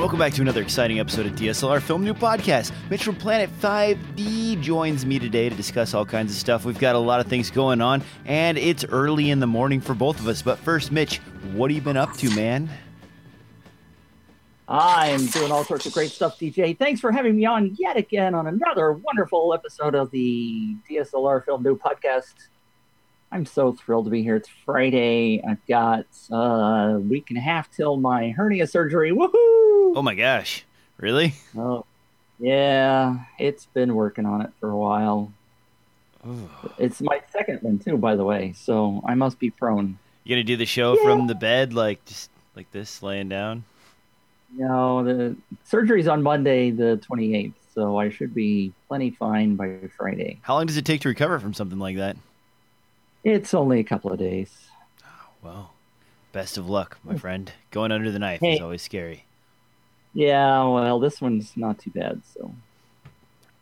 welcome back to another exciting episode of DSLR Film Noob Podcast. Mitch from Planet 5D joins me today to discuss all kinds of stuff. We've got a lot of things going on, and it's early in the morning for both of us. But first, Mitch, what have you been up to, man? I'm doing all sorts of great stuff, DJ. Thanks for having me on yet again on another wonderful episode of the DSLR Film Noob Podcast. I'm so thrilled to be here. It's Friday. I've got uh, a week and a half till my hernia surgery. Woohoo! Oh my gosh, really? Oh, yeah. It's been working on it for a while. It's my second one too, by the way. So I must be prone. You gonna do the show Yeah. from the bed, like just like this, laying down? No, the surgery's on Monday, the 28th. So I should be plenty fine by Friday. How long does it take to recover from something like that? It's only a couple of days. Oh, Well, best of luck, my friend. Going under the knife is always scary. Yeah, well, this one's not too bad. So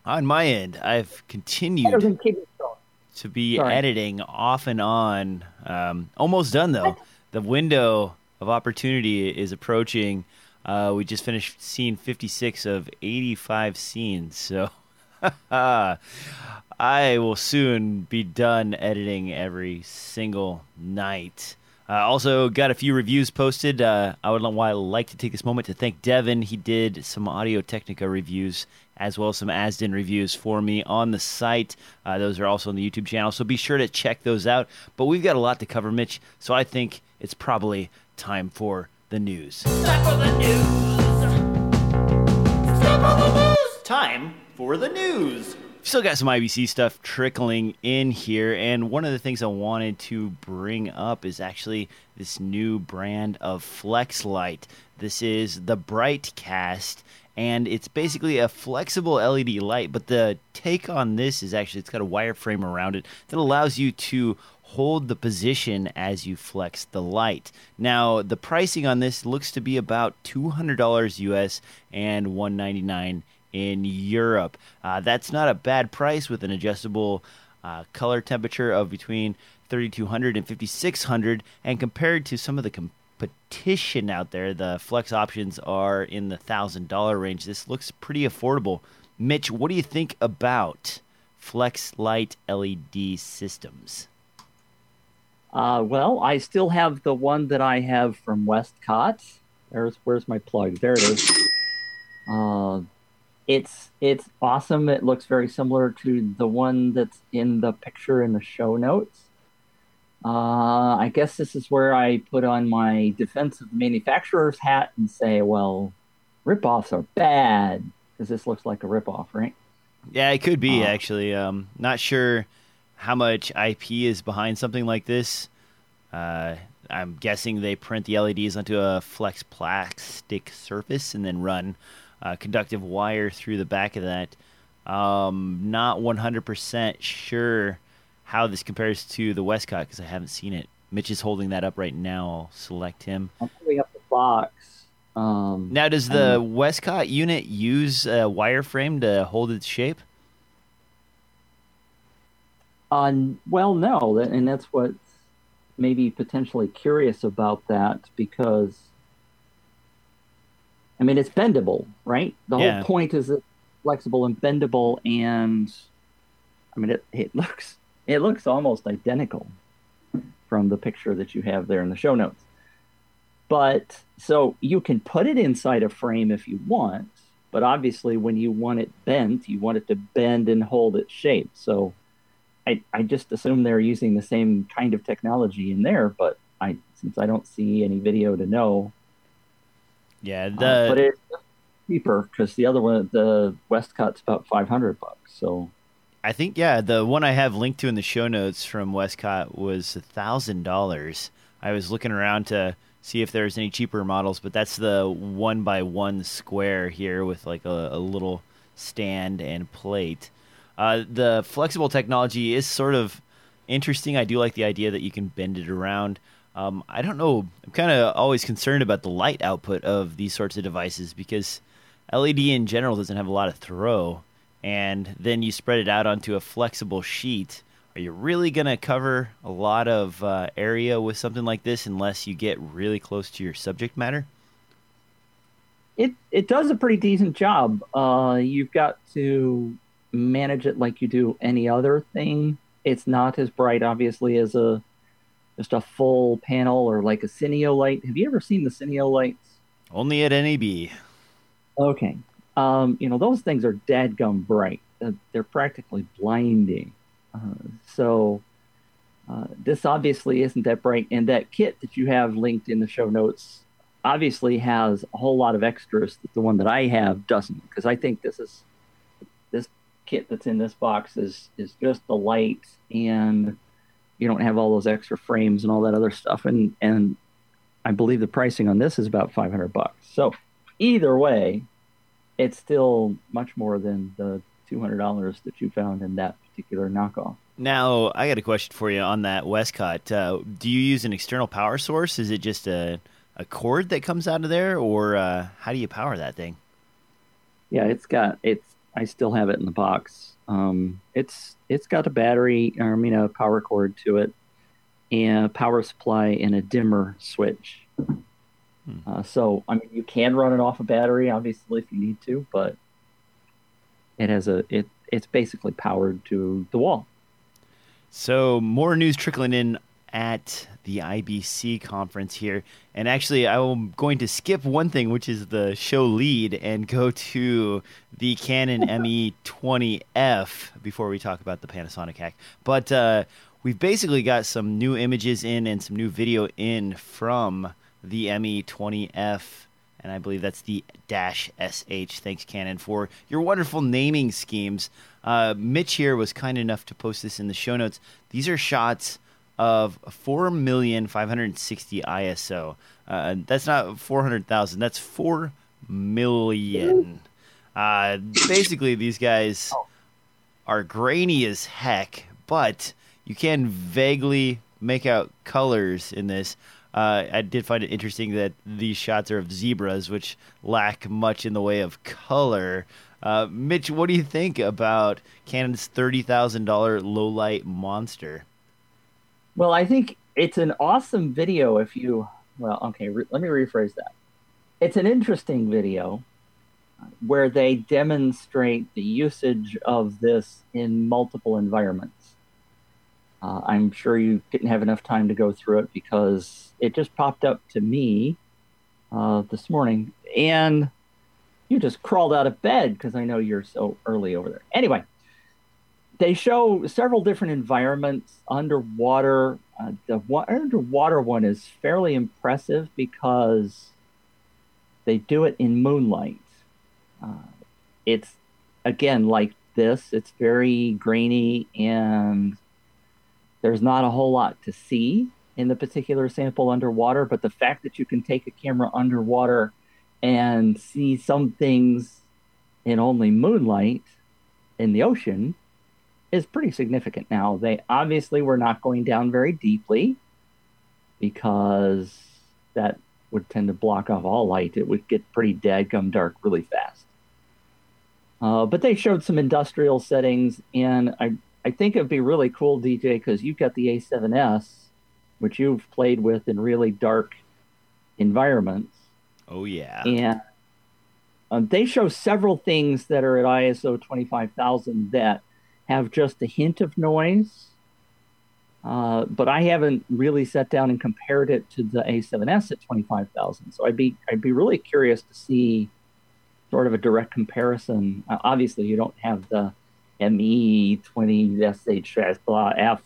On my end, I've continued than kidney stone. to be Sorry. editing off and on. Um, almost done though. The window of opportunity is approaching. Uh, we just finished scene 56 of 85 scenes, so I will soon be done editing every single night. Uh, also, got a few reviews posted. Uh, I would li- like to take this moment to thank Devin. He did some Audio Technica reviews as well as some Azden reviews for me on the site. Uh, those are also on the YouTube channel, so be sure to check those out. But we've got a lot to cover, Mitch, so I think it's probably time for the news. Time for the news. Time for the news. Still got some IBC stuff trickling in here, and one of the things I wanted to bring up is actually this new brand of Flex Light. This is the Brightcast, and it's basically a flexible LED light, but the take on this is actually it's got a wireframe around it that allows you to hold the position as you flex the light. Now, the pricing on this looks to be about $200 US and $199 in Europe. Uh, that's not a bad price with an adjustable uh, color temperature of between 3200 and 5600 and compared to some of the competition out there the flex options are in the $1000 range this looks pretty affordable mitch what do you think about flex light led systems Uh, well, I still have the one that I have from Westcott. There's where's my plug? There it is. Uh, it's it's awesome. It looks very similar to the one that's in the picture in the show notes. Uh, I guess this is where I put on my defensive manufacturer's hat and say, well, ripoffs are bad because this looks like a ripoff, right? Yeah, it could be Uh, actually. Um, not sure how much IP is behind something like this. Uh, I'm guessing they print the LEDs onto a flex plastic surface and then run uh, conductive wire through the back of that. Um, not 100% sure how this compares to the Westcott because I haven't seen it. Mitch is holding that up right now. I'll select him. I'm pulling up the box. Um, Now, does the Westcott unit use a wireframe to hold its shape? Uh, well, no, and that's what maybe potentially curious about that because I mean it's bendable, right? The Yeah. whole point is it's flexible and bendable, and I mean it, it looks it looks almost identical from the picture that you have there in the show notes. But so you can put it inside a frame if you want, but obviously when you want it bent, you want it to bend and hold its shape. So I, I just assume they're using the same kind of technology in there, but I since I don't see any video to know, Yeah, uh, but it's cheaper because the other one, the Westcott's about five hundred bucks. So I think yeah, the one I have linked to in the show notes from Westcott was a thousand dollars. I was looking around to see if there's any cheaper models, but that's the one by one square here with like a, a little stand and plate. Uh, the flexible technology is sort of interesting. I do like the idea that you can bend it around. Um, I don't know. I'm kind of always concerned about the light output of these sorts of devices because LED in general doesn't have a lot of throw, and then you spread it out onto a flexible sheet. Are you really going to cover a lot of uh, area with something like this unless you get really close to your subject matter? it it does a pretty decent job. Uh, you've got to manage it like you do any other thing. It's not as bright, obviously, as a just a full panel or like a Cineo light. Have you ever seen the Cineo lights? Only at NAB. Okay. Um, you know, those things are dadgum bright. Uh, They're practically blinding. Uh, so uh, this obviously isn't that bright. And that kit that you have linked in the show notes obviously has a whole lot of extras that the one that I have doesn't. Because I think this is this kit that's in this box is is just the light and you don't have all those extra frames and all that other stuff. And and I believe the pricing on this is about 500 bucks. So either way, it's still much more than the $200 that you found in that particular knockoff. Now, I got a question for you on that Westcott. Uh, do you use an external power source? Is it just a, a cord that comes out of there, or uh, how do you power that thing? Yeah, it's got it's. I still have it in the box. Um, it's it's got a battery, or I mean a power cord to it, and a power supply and a dimmer switch. Uh, so I mean, you can run it off a battery, obviously, if you need to, but it has a it. It's basically powered to the wall. So, more news trickling in at the IBC conference here. And actually, I'm going to skip one thing, which is the show lead, and go to the Canon ME20F before we talk about the Panasonic hack. But uh, we've basically got some new images in and some new video in from the ME20F. And I believe that's the dash SH. Thanks, Canon, for your wonderful naming schemes. Uh, Mitch here was kind enough to post this in the show notes. These are shots of 4,560 ISO. Uh, that's not 400,000, that's 4 million. Uh, basically, these guys are grainy as heck, but you can vaguely make out colors in this. Uh, I did find it interesting that these shots are of zebras, which lack much in the way of color. Uh, Mitch, what do you think about Canon's thirty thousand dollar low light monster? Well, I think it's an awesome video if you, well, okay, re- let me rephrase that. It's an interesting video where they demonstrate the usage of this in multiple environments. Uh, I'm sure you didn't have enough time to go through it because it just popped up to me uh, this morning, and you just crawled out of bed because I know you're so early over there. Anyway, they show several different environments underwater. Uh, the wa- underwater one is fairly impressive because they do it in moonlight. Uh, it's again like this. It's very grainy and there's not a whole lot to see in the particular sample underwater. But the fact that you can take a camera underwater and see some things in only moonlight in the ocean is pretty significant. Now, they obviously were not going down very deeply because that would tend to block off all light. It would get pretty dadgum dark really fast. Uh, but they showed some industrial settings, and I, I think it'd be really cool, DJ, because you've got the A7S, which you've played with in really dark environments. Oh yeah, And um, they show several things that are at ISO 25000 that have just a hint of noise. Uh, but I haven't really sat down and compared it to the A7S at 25,000. So I'd be I'd be really curious to see sort of a direct comparison. Uh, obviously, you don't have the ME 20SH blah F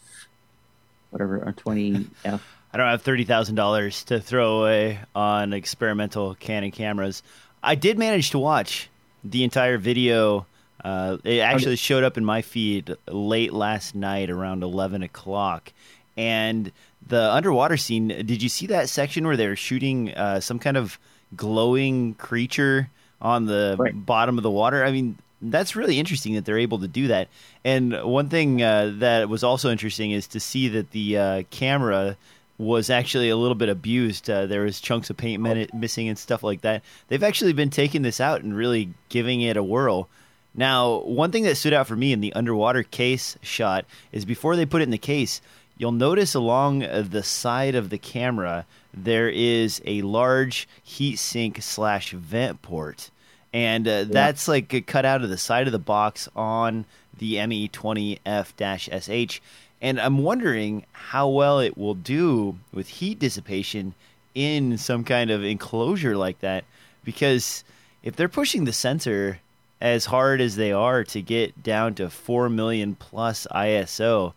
whatever or 20F. I don't have thirty thousand dollars to throw away on experimental Canon cameras. I did manage to watch the entire video. Uh, it actually showed up in my feed late last night around eleven o'clock, and the underwater scene. Did you see that section where they were shooting uh, some kind of glowing creature on the Right. bottom of the water? I mean, that's really interesting that they're able to do that. And one thing uh, that was also interesting is to see that the uh, camera was actually a little bit abused. Uh, there was chunks of paint min- missing and stuff like that. They've actually been taking this out and really giving it a whirl. Now, one thing that stood out for me in the underwater case shot is before they put it in the case, you'll notice along the side of the camera there is a large heat sink slash vent port, and uh, that's like cut out of the side of the box on the ME20F-SH. And I'm wondering how well it will do with heat dissipation in some kind of enclosure like that, because if they're pushing the sensor as hard as they are to get down to 4 million plus ISO,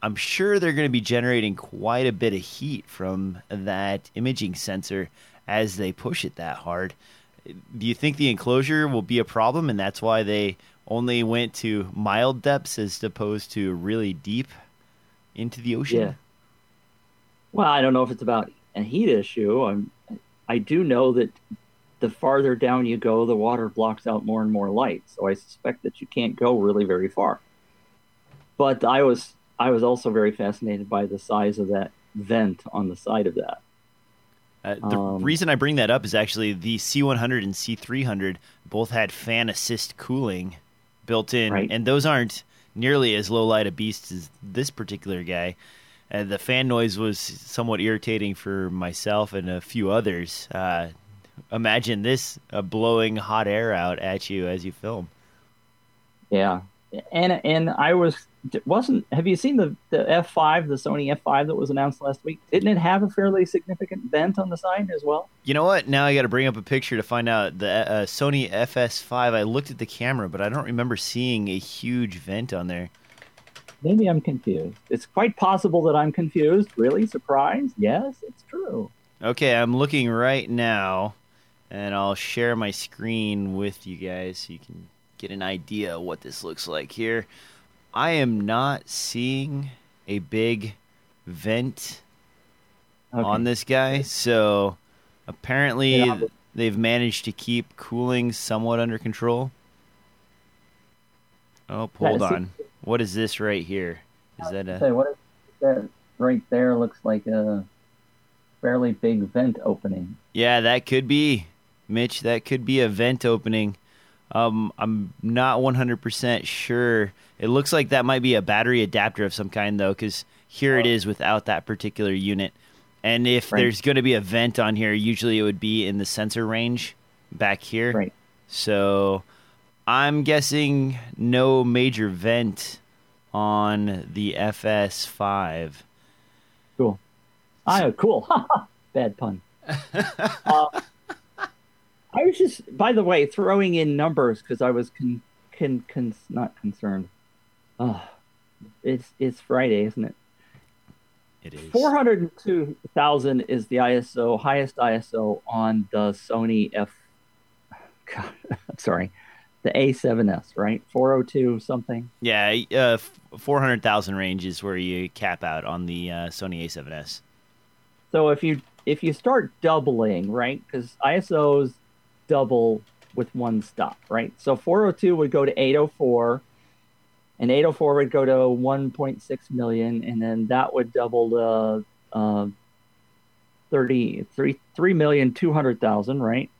I'm sure they're going to be generating quite a bit of heat from that imaging sensor as they push it that hard. Do you think the enclosure will be a problem and that's why they only went to mild depths as opposed to really deep into the ocean? Yeah. Well, I don't know if it's about a heat issue. I'm, I do know that the farther down you go, the water blocks out more and more light. So I suspect that you can't go really very far. But I was I was also very fascinated by the size of that vent on the side of that. Uh, the Um, reason I bring that up is actually the C100 and C300 both had fan assist cooling built in, Right. and those aren't nearly as low light a beast as this particular guy. Uh, the fan noise was somewhat irritating for myself and a few others. Uh, imagine this uh, blowing hot air out at you as you film. Yeah, and and I was wasn't. Have you seen the the F5, the Sony F5 that was announced last week? Didn't it have a fairly significant vent on the side as well? You know what? Now I got to bring up a picture to find out the uh, Sony FS5. I looked at the camera, but I don't remember seeing a huge vent on there. Maybe I'm confused. It's quite possible that I'm confused. Really surprised? Yes, it's true. Okay, I'm looking right now, and I'll share my screen with you guys so you can get an idea of what this looks like here. I am not seeing a big vent Okay. on this guy, so apparently Yeah, they've managed to keep cooling somewhat under control. Oh, hold on. What is this right here? Is that Say, a what is that right there? Looks like a fairly big vent opening. Yeah, that could be, Mitch. That could be a vent opening. Um, I'm not 100% sure. It looks like that might be a battery adapter of some kind, though, because here it Oh. is without that particular unit. And if Right. there's going to be a vent on here, usually it would be in the sensor range back here. Right. So I'm guessing no major vent on the FS5. Cool. Ah, cool. Bad pun. uh, I was just, by the way, throwing in numbers because I was con, con, con, not concerned. Oh, it's it's Friday, isn't it? It is. Four hundred two thousand is the ISO highest ISO on the Sony F. God, I'm sorry, the A7S, right? Four hundred two something. Yeah, uh, 400,000 range is where you cap out on the uh, Sony A7S. So if you if you start doubling, right? Because ISOs double with one stop, right? So 402 would go to 804, and 804 would go to 1.6 million, and then that would double to uh, 30, 3, 3 million 200,000, right?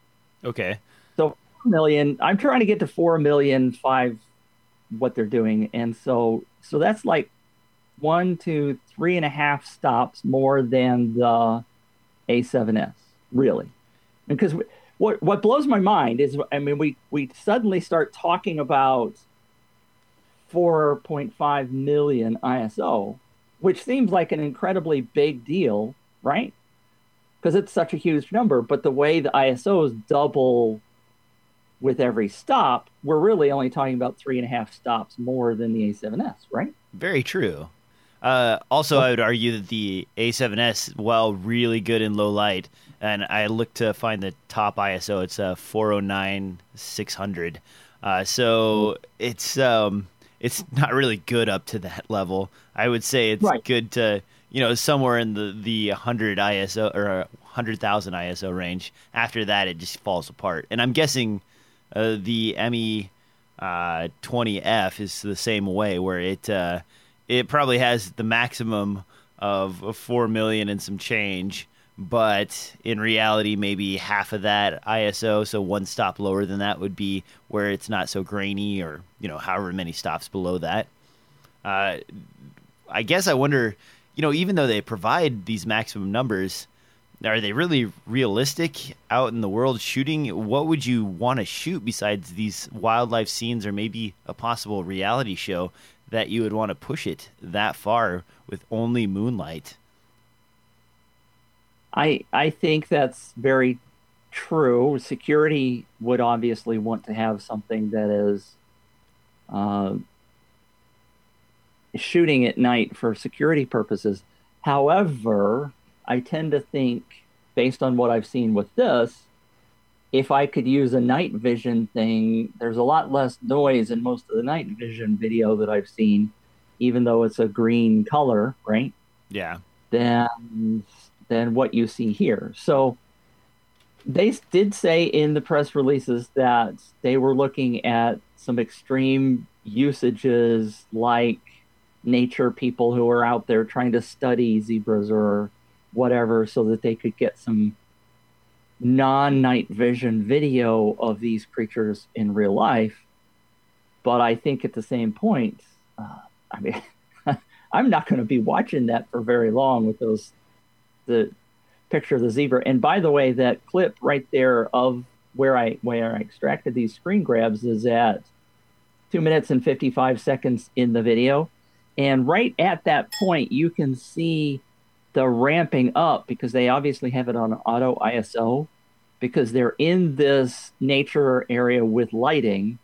Okay. So 4 million, I'm trying to get to 4 million five what they're doing. And so so that's like one, two, three and a half stops more than the A7S, really. Because what what blows my mind is I mean we we suddenly start talking about 4.5 million ISO, which seems like an incredibly big deal, right? Because it's such a huge number, but the way the ISOs double with every stop, we're really only talking about three and a half stops more than the A7S, right? Very true. Uh, also, I would argue that the A7S, while really good in low light, and I looked to find the top ISO, it's uh, 409 600. Uh, so it's um, it's not really good up to that level. I would say it's Right. good to you know somewhere in the the 100 ISO or 100,000 ISO range. After that, it just falls apart. And I'm guessing uh, the ME uh, 20F is the same way, where it uh, it probably has the maximum of four million and some change, but in reality, maybe half of that ISO, so one stop lower than that would be where it's not so grainy, or you know, however many stops below that. Uh, I guess I wonder, you know, even though they provide these maximum numbers, are they really realistic out in the world shooting? What would you want to shoot besides these wildlife scenes or maybe a possible reality show that you would want to push it that far with only moonlight? I I think that's very true. Security would obviously want to have something that is uh, shooting at night for security purposes. However, I tend to think, based on what I've seen with this, if I could use a night vision thing, there's a lot less noise in most of the night vision video that I've seen, even though it's a green color, right? Yeah. Than than what you see here. So they did say in the press releases that they were looking at some extreme usages like nature people who are out there trying to study zebras or whatever so that they could get some non night vision video of these creatures in real life. But I think at the same point, uh, I mean, I'm not going to be watching that for very long with those the picture of the zebra. And by the way, that clip right there of where I where I extracted these screen grabs is at two minutes and 55 seconds in the video. And right at that point, you can see the ramping up because they obviously have it on auto ISO because they're in this nature area with lighting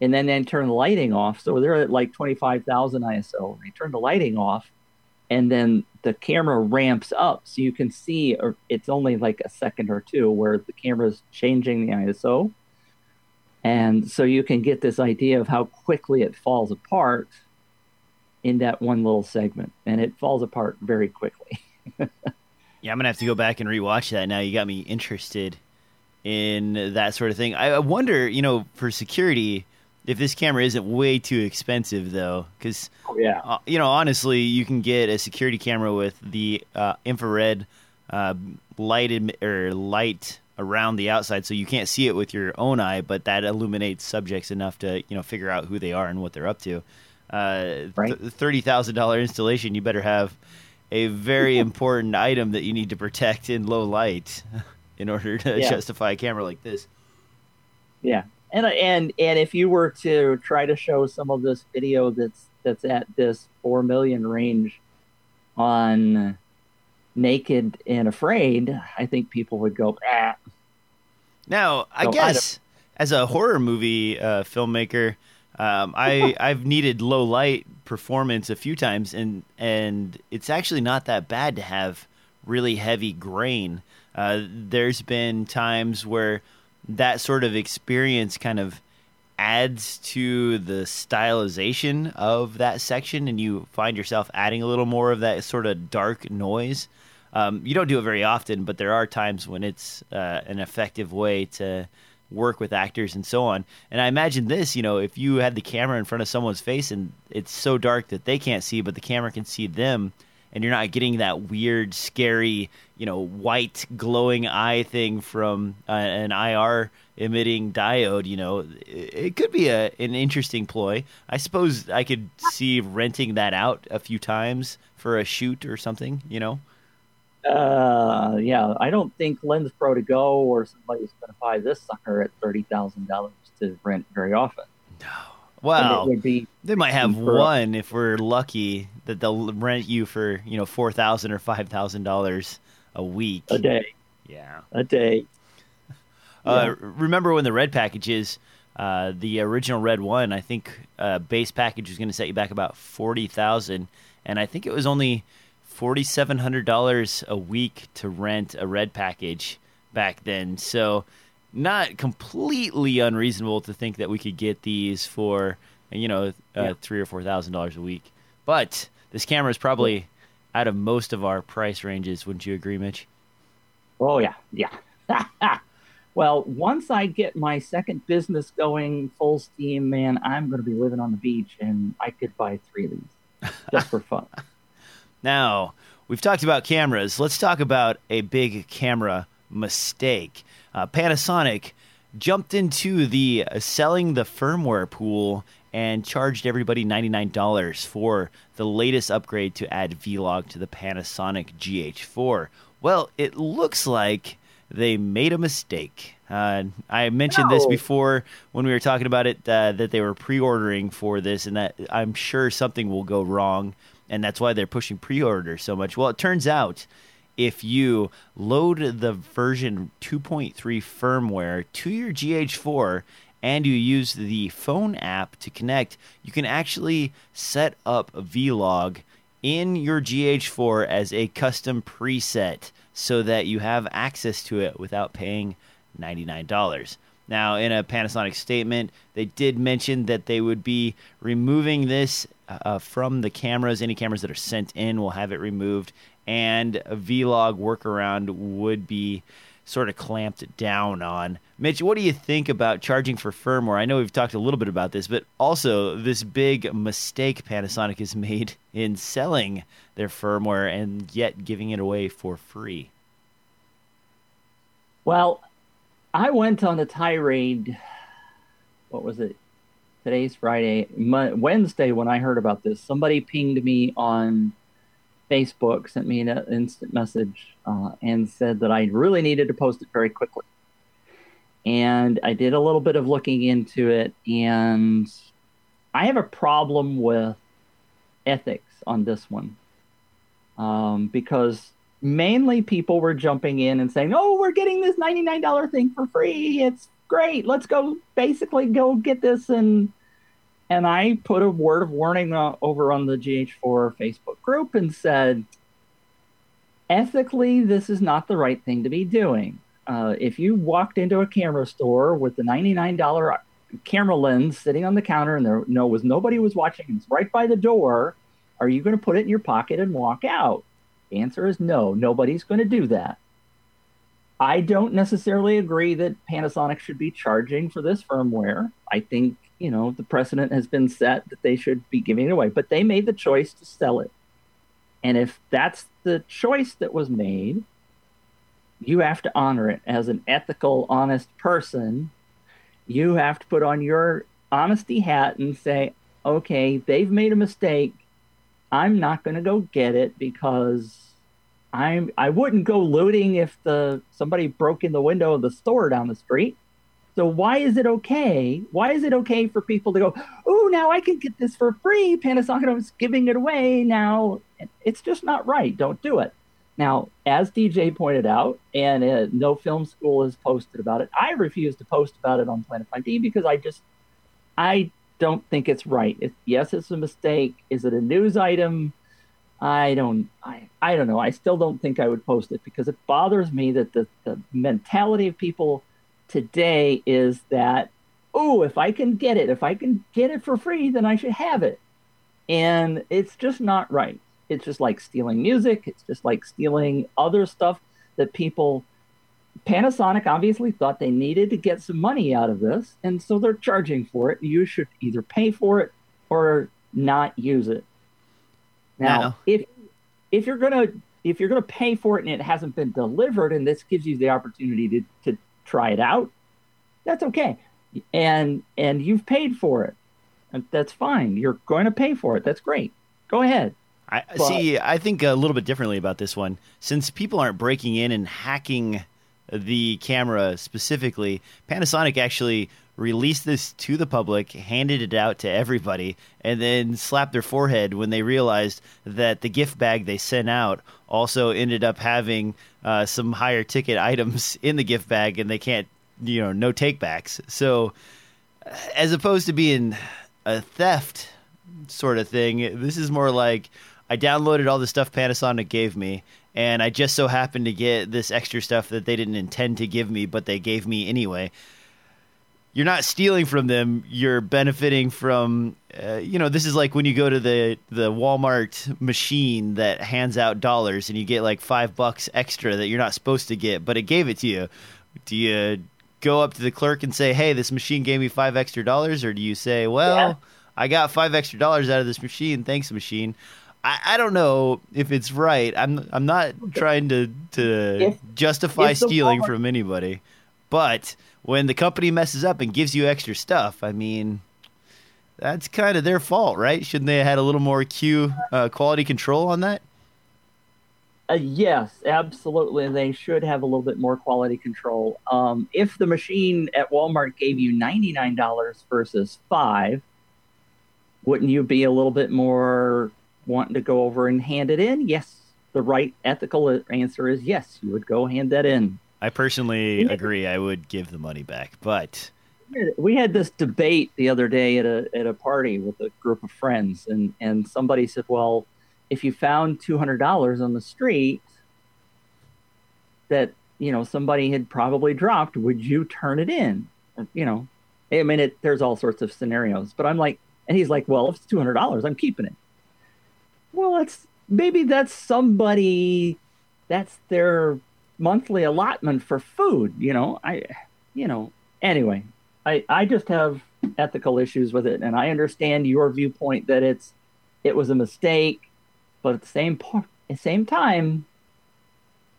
and then they turn the lighting off. So they're at like 25,000 ISO. They turn the lighting off and then the camera ramps up so you can see or it's only like a second or two where the camera's changing the ISO. And so you can get this idea of how quickly it falls apart in that one little segment. And it falls apart very quickly. Yeah, I'm gonna have to go back and rewatch that. Now you got me interested in that sort of thing. I wonder, you know, for security, if this camera isn't way too expensive though, because yeah. uh, you know, honestly, you can get a security camera with the uh, infrared uh, or light around the outside, so you can't see it with your own eye, but that illuminates subjects enough to you know figure out who they are and what they're up to. Uh, Right. th- Thirty thousand dollar installation, you better have a very important item that you need to protect in low light in order to Yeah. justify a camera like this. Yeah, and and and if you were to try to show some of this video that's that's at this four million range on Naked and Afraid, I think people would go, ah, Now, I So I guess as a horror movie uh, filmmaker, um, I I've needed low light performance a few times, and and it's actually not that bad to have really heavy grain. Uh, there's been times where that sort of experience kind of adds to the stylization of that section, and you find yourself adding a little more of that sort of dark noise. Um, you don't do it very often, but there are times when it's uh, an effective way to work with actors and so on. And I imagine this, you know, if you had the camera in front of someone's face and it's so dark that they can't see, but the camera can see them, and you're not getting that weird, scary, you know, white glowing eye thing from uh, an IR emitting diode, you know, it, could be a an interesting ploy. I suppose I could see renting that out a few times for a shoot or something, you know. Uh, yeah, I don't think LensProToGo or somebody's going to buy this sucker at thirty thousand dollars to rent very often. And Well, would be They might have one if we're lucky that they'll rent you for you know four thousand or five thousand dollars a week. a day, Yeah. a day. Uh, remember when the red packages, uh, the original red one, I think uh, base package was going to set you back about forty thousand, and I think it was only forty seven hundred dollars a week to rent a red package back then. So not completely unreasonable to think that we could get these for you know uh, Yeah. three or four thousand dollars a week. But this camera is probably out of most of our price ranges. Wouldn't you agree, Mitch? Oh yeah, yeah. well, once I get my second business going full steam, man, I'm going to be living on the beach, and I could buy three of these just for fun. Now, we've talked about cameras. Let's talk about a big camera mistake. Uh, Panasonic jumped into the uh, selling the firmware pool and charged everybody $99 for the latest upgrade to add Vlog to the Panasonic GH4. Well, it looks like they made a mistake. Uh, I mentioned this before when we were talking about it uh, that they were pre-ordering for this, and that I'm sure something will go wrong, and that's why they're pushing pre-order so much. Well, it turns out if you load the version 2.3 firmware to your GH4 and you use the phone app to connect, you can actually set up Vlog in your GH4 as a custom preset so that you have access to it without paying $99. Now, in a Panasonic statement, they did mention that they would be removing this uh, from the cameras. Any cameras that are sent in will have it removed, and a Vlog workaround would be sort of clamped down on. Mitch, what do you think about charging for firmware? I know we've talked a little bit about this, but also this big mistake Panasonic has made in selling their firmware and yet giving it away for free. Well, I went on a tirade. What was it? Today's Friday, Mon- Wednesday. When I heard about this, somebody pinged me on Facebook, sent me an instant message, uh, and said that I really needed to post it very quickly. And I did a little bit of looking into it, and I have a problem with ethics on this one um, because mainly people were jumping in and saying, "Oh, we're getting this ninety-nine dollar thing for free. It's great. Let's go. Basically, go get this." And and I put a word of warning uh, over on the GH4 Facebook group and said, ethically, this is not the right thing to be doing. Uh, if you walked into a camera store with the ninety-nine dollar camera lens sitting on the counter and there no was nobody was watching it's right by the door, are you going to put it in your pocket and walk out? The answer is no. Nobody's going to do that. I don't necessarily agree that Panasonic should be charging for this firmware. I think, you know, the precedent has been set that they should be giving it away, but they made the choice to sell it. And if that's the choice that was made, you have to honor it as an ethical, honest person. You have to put on your honesty hat and say, okay, they've made a mistake. I'm not going to go get it because I'm I wouldn't go looting if the somebody broke in the window of the store down the street. So why is it okay? Why is it okay for people to go, "Oh, now I can get this for free. Panasonic is giving it away now." It's just not right. Don't do it. Now, as DJ pointed out, and uh, No Film School has posted about it, I refuse to post about it on Planet 5D because I just, I don't think it's right. It, yes, it's a mistake. Is it a news item? I don't, I, I don't know. I still don't think I would post it because it bothers me that the, the mentality of people today is that, oh, if I can get it, if I can get it for free, then I should have it. And it's just not right. It's just like stealing music. It's just like stealing other stuff that people. Panasonic obviously thought they needed to get some money out of this, and so they're charging for it. You should either pay for it or not use it. Now, Now- if if you're gonna if you're gonna pay for it and it hasn't been delivered, and this gives you the opportunity to to try it out, that's okay. And and you've paid for it. And That's fine. You're going to pay for it. That's great. Go ahead. I But- see. I think a little bit differently about this one. Since people aren't breaking in and hacking the camera specifically, Panasonic actually released this to the public, handed it out to everybody, and then slapped their forehead when they realized that the gift bag they sent out also ended up having uh, some higher ticket items in the gift bag, and they can't, you know, no takebacks. So, as opposed to being a theft sort of thing. This is more like I downloaded all the stuff Panasonic gave me, and I just so happened to get this extra stuff that they didn't intend to give me, but they gave me anyway. You're not stealing from them. You're benefiting from, uh, you know, this is like when you go to the the Walmart machine that hands out dollars, and you get like five bucks extra that you're not supposed to get, but it gave it to you. Do you go up to the clerk and say, "Hey, this machine gave me five extra dollars," or do you say, "Well"? Yeah. I got five extra dollars out of this machine. Thanks, machine. I, I don't know if it's right. I'm I'm not trying to to If- justify if stealing Walmart- from anybody, but when the company messes up and gives you extra stuff, I mean, that's kind of their fault, right? Shouldn't they have had a little more Q uh, quality control on that? Uh, yes, absolutely. They should have a little bit more quality control. Um, if the machine at Walmart gave you $99 versus five, wouldn't you be a little bit more wanting to go over and hand it in? Yes. The right ethical answer is yes, you would go hand that in. I personally agree. I would give the money back, but We had this debate the other day at a at a party with a group of friends, and and somebody said, "Well, if you found two hundred dollars on the street that you know somebody had probably dropped, would you turn it in?" You know, I mean, it, there's all sorts of scenarios, but I'm like, and he's like, "Well, if it's two hundred dollars, I'm keeping it." Well, that's maybe that's somebody that's their monthly allotment for food. You know, I, you know, anyway, I I just have ethical issues with it, and I understand your viewpoint that it's it was a mistake, but at the same the same time,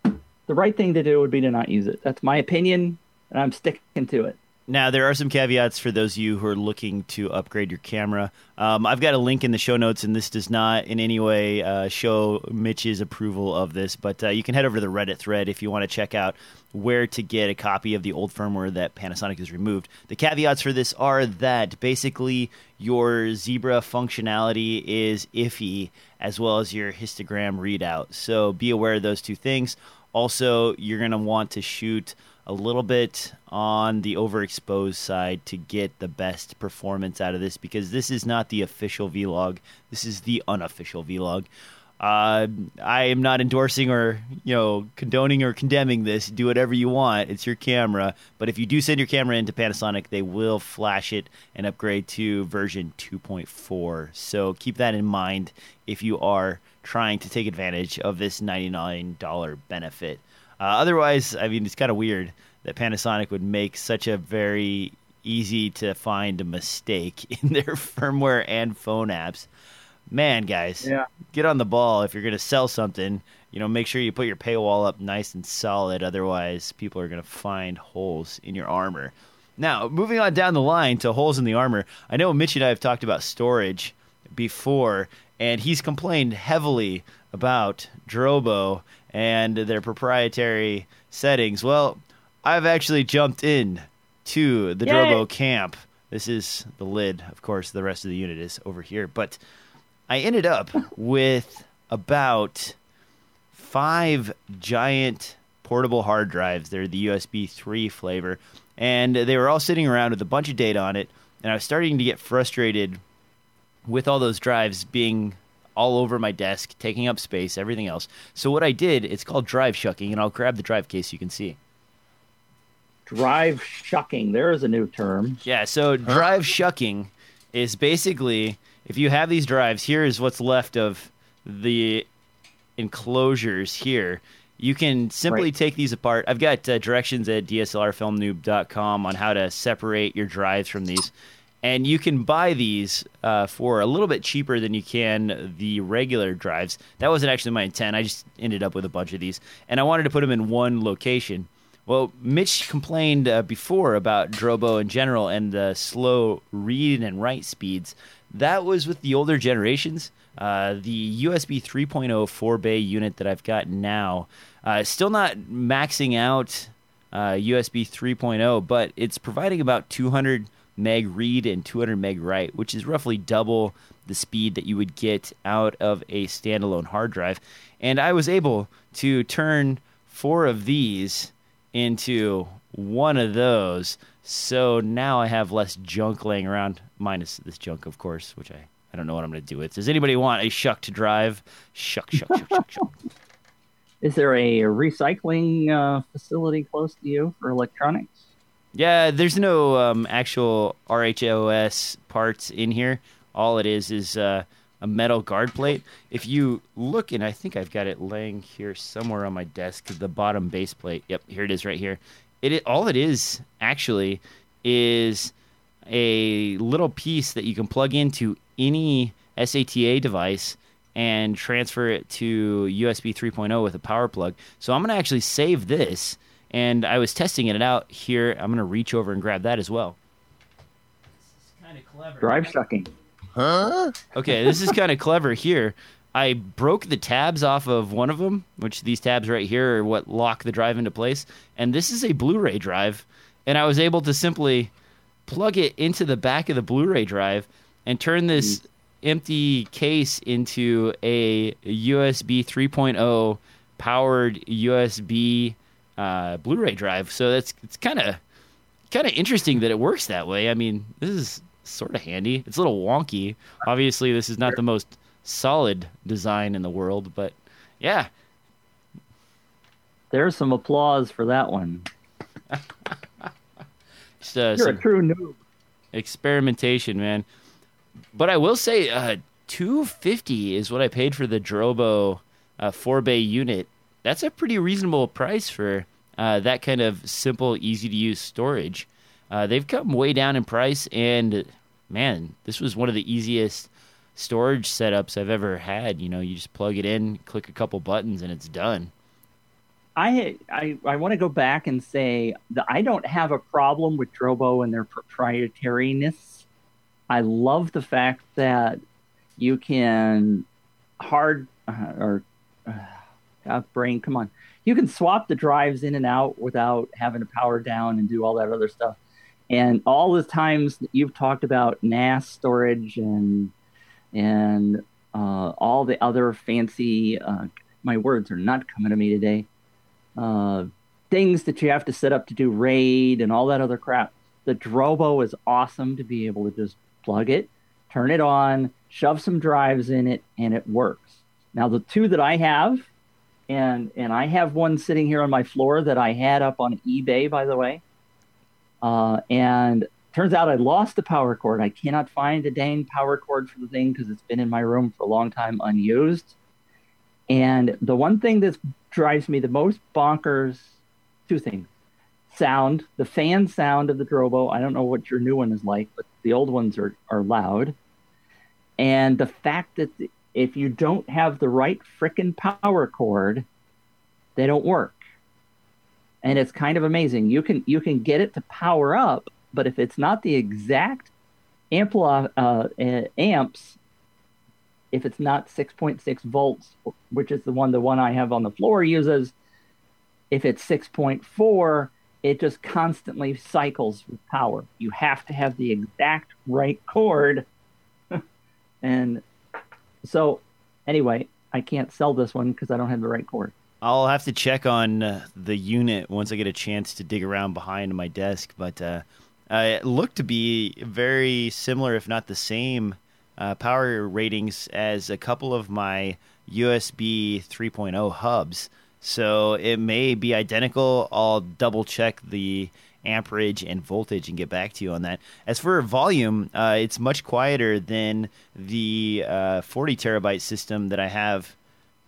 the right thing to do would be to not use it. That's my opinion, and I'm sticking to it. Now, there are some caveats for those of you who are looking to upgrade your camera. Um, I've got a link in the show notes, and this does not in any way uh, show Mitch's approval of this, but uh, you can head over to the Reddit thread if you want to check out where to get a copy of the old firmware that Panasonic has removed. The caveats for this are that basically your Zebra functionality is iffy, as well as your histogram readout. So be aware of those two things. Also, you're going to want to shoot a little bit on the overexposed side to get the best performance out of this because this is not the official vlog. This is the unofficial vlog. Uh, I am not endorsing or you know condoning or condemning this. Do whatever you want. It's your camera. But if you do send your camera into Panasonic, they will flash it and upgrade to version 2.4. So keep that in mind if you are trying to take advantage of this $99 benefit. Uh, otherwise, I mean, it's kind of weird that Panasonic would make such a very easy to find mistake in their firmware and phone apps. Man, guys, Yeah. get on the ball if you're going to sell something. You know, make sure you put your paywall up nice and solid. Otherwise, people are going to find holes in your armor. Now, moving on down the line to holes in the armor, I know Mitch and I have talked about storage before, and he's complained heavily about Drobo and their proprietary settings. Well, I've actually jumped in to the Yay! Drobo camp. This is the lid, of course. The rest of the unit is over here, but I ended up with about five giant portable hard drives. They're the USB 3 flavor. And they were all sitting around with a bunch of data on it. And I was starting to get frustrated with all those drives being all over my desk, taking up space, everything else. So what I did, it's called drive shucking, and I'll grab the drive case so you can see. Drive shucking. There is a new term. Yeah, so drive shucking is basically if you have these drives, here is what's left of the enclosures here. You can simply Right. take these apart. I've got uh, directions at dslrfilmnoob.com on how to separate your drives from these. And you can buy these uh, for a little bit cheaper than you can the regular drives. That wasn't actually my intent. I just ended up with a bunch of these. And I wanted to put them in one location. Well, Mitch complained uh, before about Drobo in general and the slow read and write speeds. That was with the older generations. Uh, the USB 3.0 4 bay unit that I've got now, uh, still not maxing out uh, USB 3.0, but it's providing about 200 meg read and 200 meg write, which is roughly double the speed that you would get out of a standalone hard drive. And I was able to turn four of these into one of those. So now I have less junk laying around, minus this junk, of course, which I, I don't know what I'm going to do with. Does anybody want a shuck to drive? Shuck, shuck, shuck, shuck, shuck. Is there a recycling uh, facility close to you for electronics? Yeah, there's no um, actual RoHS parts in here. All it is is uh, a metal guard plate. If you look, and I think I've got it laying here somewhere on my desk, the bottom base plate. Yep, here it is right here. It i- all it is actually is a little piece that you can plug into any SATA device and transfer it to USB 3.0 with a power plug. So I'm going to actually save this, and I was testing it out here. I'm going to reach over and grab that as well. This is kind kind of clever. Drive sucking. Huh? Okay, this is kind of clever here. I broke the tabs off of one of them, which these tabs right here are what lock the drive into place. And this is a Blu ray drive. And I was able to simply plug it into the back of the Blu ray drive and turn this mm. empty case into a USB 3.0 powered USB uh, Blu ray drive. So that's it's kind of kind of interesting that it works that way. I mean, this is sort of handy. It's a little wonky. Obviously, this is not the most solid design in the world, but yeah, There's some applause for that one. just uh, You're a true noob. experimentation, man. But I will say, uh, two fifty is what I paid for the Drobo uh, four bay unit. That's a pretty reasonable price for uh, that kind of simple, easy to use storage. Uh, they've come way down in price, and man, this was one of the easiest storage setups I've ever had. You know, you just plug it in, click a couple buttons, and it's done. I I, I want to go back and say that I don't have a problem with Drobo and their proprietariness. I love the fact that you can hard uh, or uh, God, brain, come on, you can swap the drives in and out without having to power down and do all that other stuff. And all the times that you've talked about NAS storage and and uh, all the other fancy, uh, my words are not coming to me today uh, things that you have to set up to do raid and all that other crap. The Drobo is awesome to be able to just plug it, turn it on, shove some drives in it, and it works. Now the two that I have, and and I have one sitting here on my floor that I had up on eBay, by the way. Uh, and turns out I lost the power cord. I cannot find a dang power cord for the thing because it's been in my room for a long time unused. And the one thing that drives me the most bonkers, two things. Sound, the fan sound of the Drobo. I don't know what your new one is like, but the old ones are, are loud. And the fact that if you don't have the right frickin' power cord, they don't work. And it's kind of amazing. You can you can get it to power up, but if it's not the exact ampli- uh, uh, amps if it's not 6.6 volts, which is the one the one I have on the floor uses, if it's 6.4, it just constantly cycles with power. You have to have the exact right cord. and so, anyway, I can't sell this one because I don't have the right cord. I'll have to check on uh, the unit once I get a chance to dig around behind my desk, but uh, uh, it looked to be very similar, if not the same, uh, power ratings as a couple of my USB 3.0 hubs. So it may be identical. I'll double check the amperage and voltage and get back to you on that. As for volume, uh, it's much quieter than the uh, 40 terabyte system that I have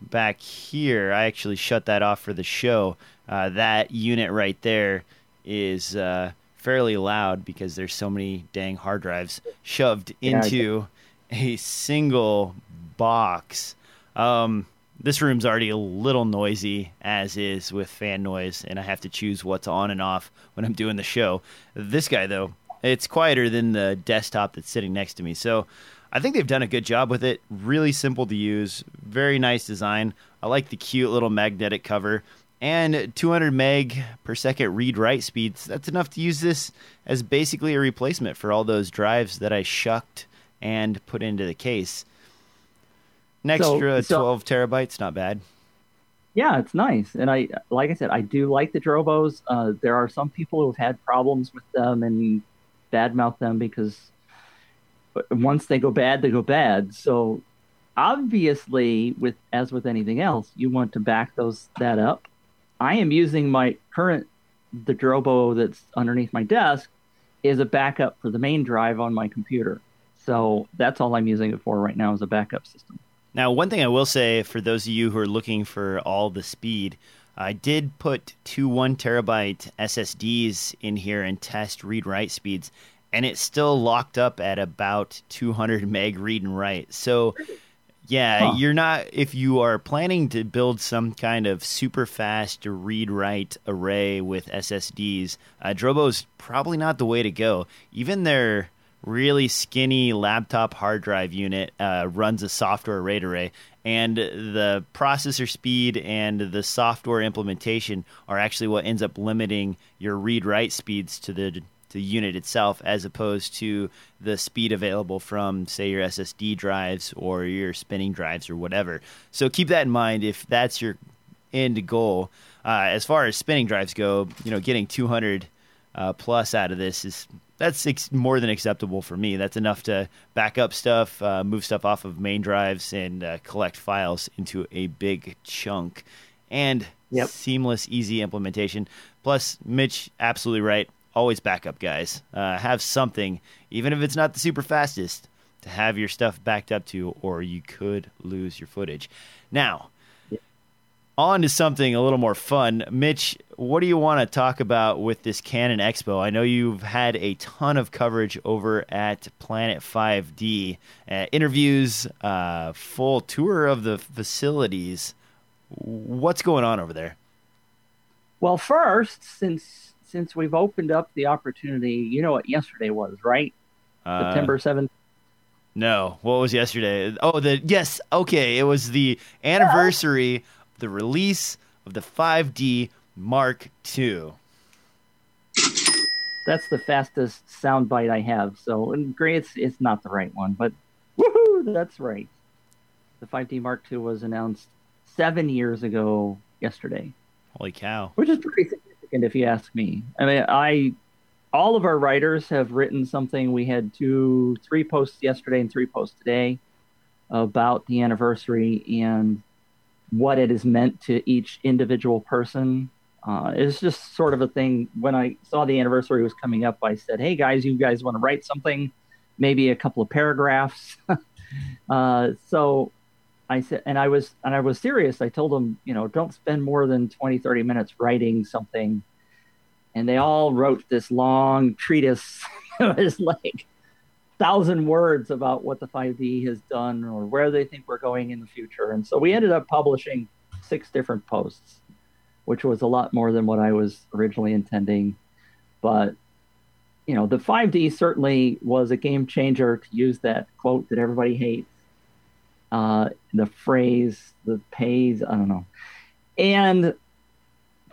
back here. I actually shut that off for the show. Uh, that unit right there is uh, fairly loud because there's so many dang hard drives shoved Yeah, into a single box. Um, this room's already a little noisy as is with fan noise, and I have to choose what's on and off when I'm doing the show. This guy, though, it's quieter than the desktop that's sitting next to me. So I think they've done a good job with it. Really simple to use, very nice design. I like the cute little magnetic cover. And 200 meg per second read write speeds. That's enough to use this as basically a replacement for all those drives that I shucked and put into the case. An So- extra so- 12 terabytes, not bad. Yeah, it's nice, and I like I said, I do like the Drobos. Uh, there are some people who have had problems with them and badmouth them because once they go bad, they go bad. So obviously, with as with anything else, you want to back those that up. I am using my current the Drobo that's underneath my desk is a backup for the main drive on my computer. So that's all I'm using it for right now is a backup system. Now, one thing I will say for those of you who are looking for all the speed, I did put two one terabyte SSDs in here and test read write speeds, and it's still locked up at about 200 meg read and write. So, yeah, Huh. you're not, if you are planning to build some kind of super fast read write array with SSDs, uh, Drobo's probably not the way to go. Even their really skinny laptop hard drive unit uh, runs a software RAID array, and the processor speed and the software implementation are actually what ends up limiting your read write speeds to the the unit itself as opposed to the speed available from say your SSD drives or your spinning drives or whatever. So keep that in mind if that's your end goal. Uh, as far as spinning drives go, you know, getting 200 uh, plus out of this is that's ex- more than acceptable for me. That's enough to back up stuff, uh, move stuff off of main drives, and uh, collect files into a big chunk. And Yep. seamless, easy implementation. Plus, Mitch, absolutely right. Always backup, guys. Uh, have something, even if it's not the super fastest, to have your stuff backed up to, or you could lose your footage. Now, on to something a little more fun. Mitch, what do you want to talk about with this Canon Expo? I know you've had a ton of coverage over at Planet 5D, uh, interviews, uh, full tour of the facilities. What's going on over there? Well, first, since since we've opened up the opportunity, you know what yesterday was, right? Uh, September seventh. No, what was yesterday? Oh, the yes. Okay, it was the anniversary, of the release of the 5D Mark II. That's the fastest soundbite I have. So, and great, it's, it's not the right one, but woohoo, that's right. The 5D Mark II was announced seven years ago yesterday, Holy cow! which is pretty significant if you ask me. I mean, I all of our writers have written something. We had two, three posts yesterday and three posts today about the anniversary and what it has meant to each individual person. Uh, it's just sort of a thing. When I saw the anniversary was coming up, I said, "Hey guys, you guys want to write something? Maybe a couple of paragraphs." uh, so I said, and I was and I was serious. I told them, you know, don't spend more than 20, 30 minutes writing something. And they all wrote this long treatise. it was like thousand words about what the 5D has done or where they think we're going in the future. And so we ended up publishing six different posts, which was a lot more than what I was originally intending. But you know, the 5D certainly was a game changer to use that quote that everybody hates. Uh, the phrase, the pays, I don't know. And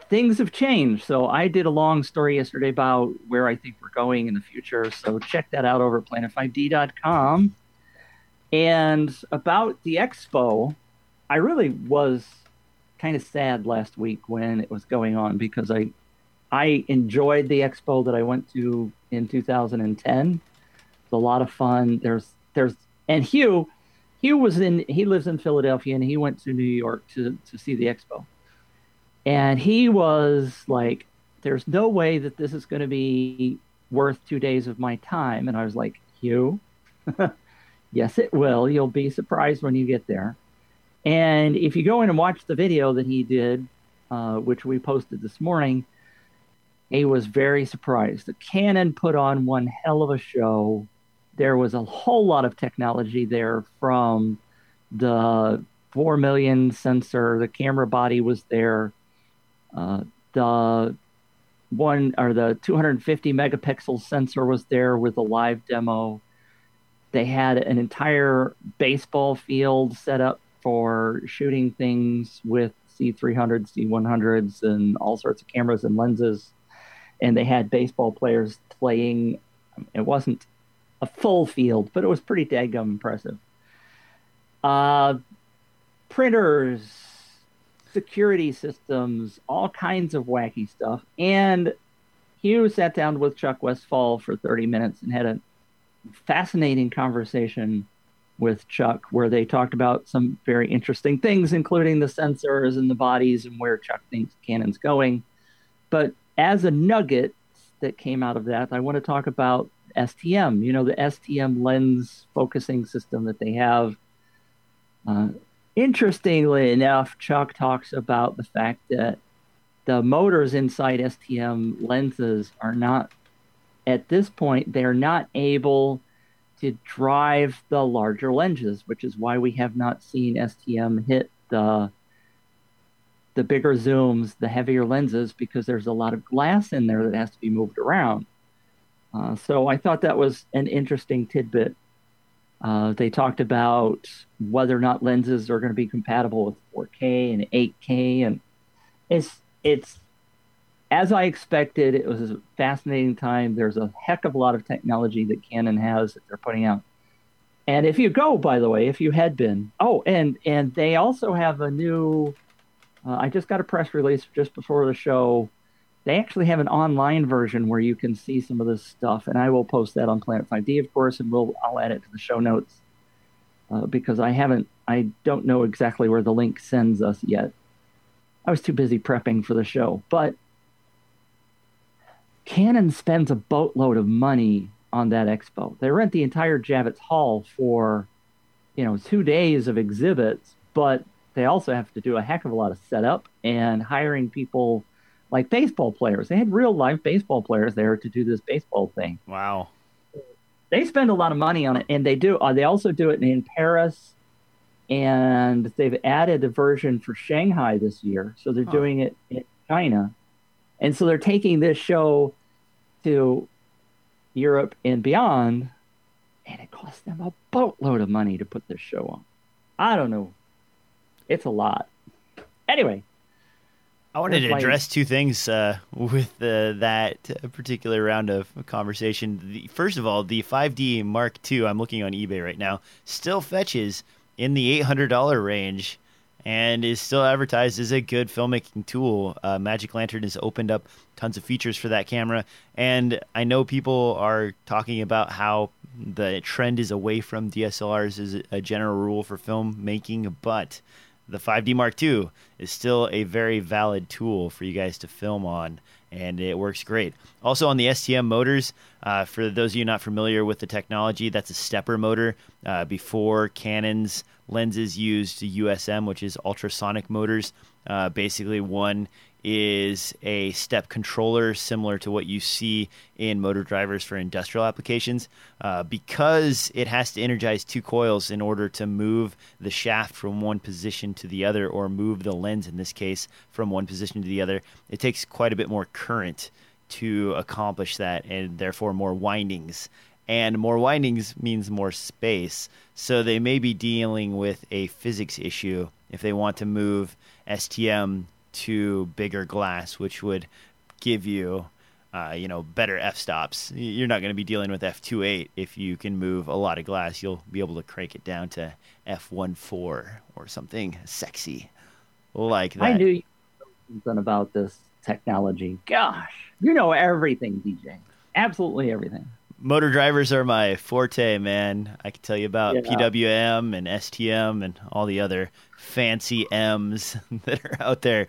things have changed. So I did a long story yesterday about where I think we're going in the future. So check that out over at planet5d.com. And about the expo, I really was kind of sad last week when it was going on because I I enjoyed the expo that I went to in 2010. It's a lot of fun. There's there's and Hugh Hugh was in he lives in Philadelphia and he went to New York to to see the expo. And he was like there's no way that this is going to be worth 2 days of my time and I was like, "Hugh, yes it will. You'll be surprised when you get there." And if you go in and watch the video that he did, uh, which we posted this morning, he was very surprised. The Canon put on one hell of a show. There was a whole lot of technology there from the 4 million sensor, the camera body was there. Uh, the one or the 250 megapixel sensor was there with a live demo. They had an entire baseball field set up for shooting things with C300s, C100s, and all sorts of cameras and lenses and they had baseball players playing. It wasn't a full field, but it was pretty daggum impressive. Uh, printers, security systems, all kinds of wacky stuff. And Hugh sat down with Chuck Westfall for 30 minutes and had a fascinating conversation with Chuck where they talked about some very interesting things, including the sensors and the bodies and where Chuck thinks Canon's going. But as a nugget that came out of that, I want to talk about STM. You know, the STM lens focusing system that they have. Uh, interestingly enough, Chuck talks about the fact that the motors inside STM lenses are not, at this point, they're not able to drive the larger lenses, which is why we have not seen STM hit the the bigger zooms, the heavier lenses, because there's a lot of glass in there that has to be moved around. Uh, so I thought that was an interesting tidbit. Uh, they talked about whether or not lenses are going to be compatible with 4K and 8K, and it's it's as I expected. It was a fascinating time. There's a heck of a lot of technology that Canon has that they're putting out. And if you go, by the way, if you had been, oh, and and they also have a new. Uh, I just got a press release just before the show. They actually have an online version where you can see some of this stuff, and I will post that on Planet 5D, of course, and we'll I'll add it to the show notes uh, because I haven't, I don't know exactly where the link sends us yet. I was too busy prepping for the show, but Canon spends a boatload of money on that expo. They rent the entire Javits Hall for, you know, two days of exhibits, but they also have to do a heck of a lot of setup and hiring people like baseball players. They had real life baseball players there to do this baseball thing. Wow. They spend a lot of money on it, and they do. Uh, they also do it in Paris, and they've added a version for Shanghai this year. So they're Huh. doing it in China, and so they're taking this show to Europe and beyond, and it costs them a boatload of money to put this show on. I don't know. It's a lot. Anyway, I wanted to address two things uh, with uh, that particular round of conversation. The, first of all, the 5D Mark II, I'm looking on eBay right now, still fetches in the $800 range and is still advertised as a good filmmaking tool. Uh, Magic Lantern has opened up tons of features for that camera, and I know people are talking about how the trend is away from DSLRs as a general rule for filmmaking, but the 5D Mark II is still a very valid tool for you guys to film on, and it works great. Also, on the STM motors, uh, for those of you not familiar with the technology, that's a stepper motor. Uh, before Canon's lenses used USM, which is ultrasonic motors. Uh, basically, one is a step controller similar to what you see in motor drivers for industrial applications. Uh, because it has to energize two coils in order to move the shaft from one position to the other, or move the lens in this case from one position to the other, it takes quite a bit more current to accomplish that, and therefore more windings. And more windings means more space. So they may be dealing with a physics issue if they want to move STM to bigger glass, which would give you, uh, you know, better f stops. You're not going to be dealing with f2.8 if you can move a lot of glass. You'll be able to crank it down to f1.4 or something sexy like that. I knew you knew something about this technology. Gosh, you know everything, DJ. Absolutely everything. Motor drivers are my forte, man. I can tell you about Yeah. PWM and STM and all the other fancy M's that are out there.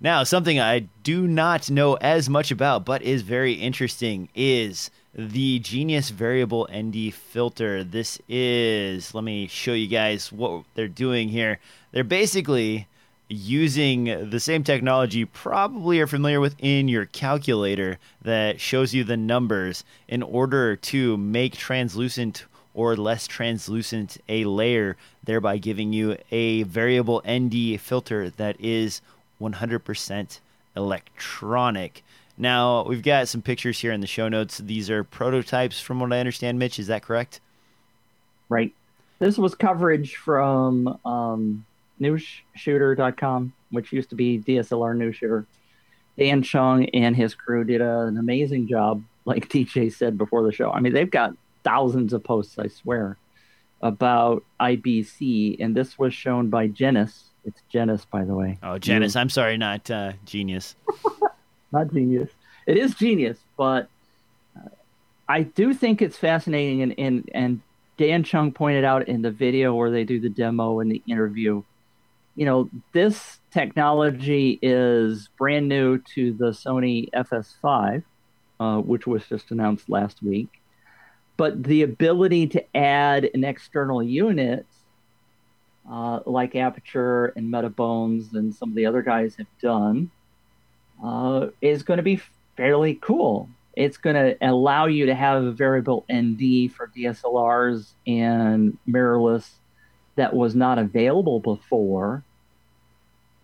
Now, something I do not know as much about, but is very interesting, is the Genius Variable ND filter. This is, let me show you guys what they're doing here. They're basically using the same technology you probably are familiar with in your calculator that shows you the numbers in order to make translucent or less translucent a layer, thereby giving you a variable ND filter that is 100% electronic. Now, we've got some pictures here in the show notes. These are prototypes, from what I understand, Mitch. Is that correct? Right. This was coverage from um, newsshooter.com, which used to be DSLR News Shooter. Dan Chung and his crew did a, an amazing job, like DJ said before the show. I mean, they've got thousands of posts, I swear, about IBC, and this was shown by Genus. It's Genus, by the way. Oh, Janice, I'm sorry, not uh, Genius. not genius. It is genius, but uh, I do think it's fascinating. And, and, and Dan Chung pointed out in the video where they do the demo and the interview, you know, this technology is brand new to the Sony FS5, uh, which was just announced last week. But the ability to add an external unit uh, like Aputure and Metabones and some of the other guys have done uh, is going to be fairly cool. It's going to allow you to have a variable ND for DSLRs and mirrorless that was not available before.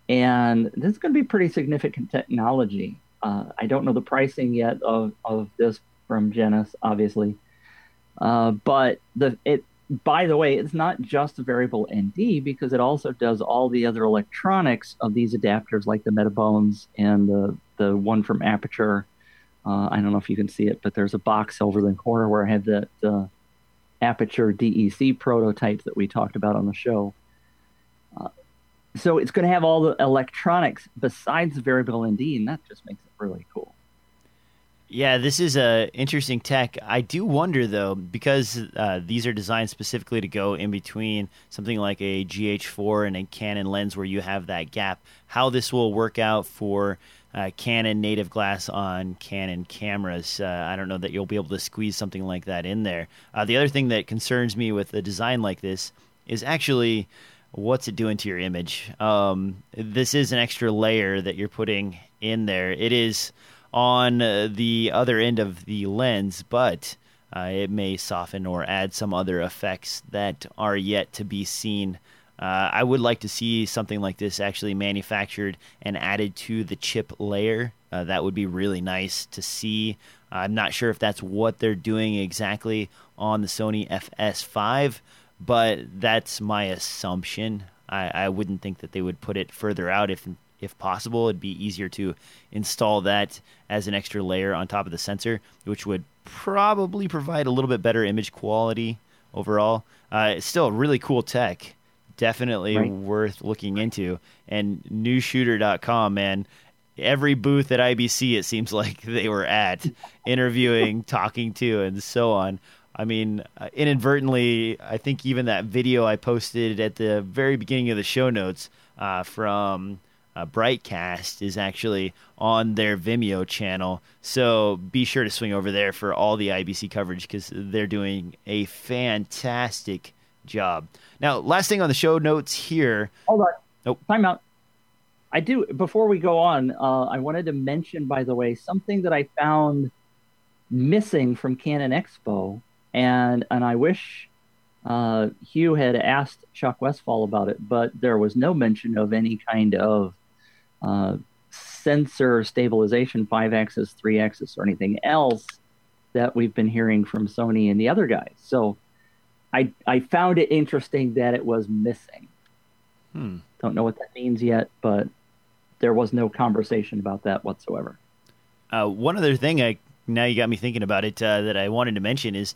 And this is going to be pretty significant technology. Uh, I don't know the pricing yet of, of this from Genus, obviously. Uh, but the it by the way, it's not just a variable ND because it also does all the other electronics of these adapters, like the Metabones and the the one from Aputure. Uh, I don't know if you can see it, but there's a box over the corner where I have the, the Aputure DEC prototype that we talked about on the show. So it's going to have all the electronics besides the variable ND, and that just makes it really cool. Yeah, this is a interesting tech. I do wonder though, because uh, these are designed specifically to go in between something like a GH4 and a Canon lens, where you have that gap, how this will work out for uh, Canon native glass on Canon cameras. Uh, I don't know that you'll be able to squeeze something like that in there. Uh, the other thing that concerns me with a design like this is actually what's it doing to your image. Um, this is an extra layer that you're putting in there. It is on uh, the other end of the lens, but uh, it may soften or add some other effects that are yet to be seen. Uh, I would like to see something like this actually manufactured and added to the chip layer. Uh, that would be really nice to see. I'm not sure if that's what they're doing exactly on the Sony FS5, but that's my assumption. I, I wouldn't think that they would put it further out if if possible. It'd be easier to install that as an extra layer on top of the sensor, which would probably provide a little bit better image quality overall. Uh, it's still a really cool tech. Definitely Right. worth looking into. And newsshooter.com, man, every booth at IBC, it seems like they were at, interviewing, talking to, and so on. I mean, uh, inadvertently, I think even that video I posted at the very beginning of the show notes uh, from uh, Brightcast is actually on their Vimeo channel. So be sure to swing over there for all the IBC coverage because they're doing a fantastic job. Now, last thing on the show notes here. Hold on. Nope. Time out. I do. Before we go on, uh, I wanted to mention, by the way, something that I found missing from Canon Expo, and and I wish uh, Hugh had asked Chuck Westfall about it, but there was no mention of any kind of uh, sensor stabilization, five axis, three axis, or anything else that we've been hearing from Sony and the other guys. So I I found it interesting that it was missing. Hmm. Don't know what that means yet, but there was no conversation about that whatsoever. Uh, one other thing, I now you got me thinking about it uh, that I wanted to mention is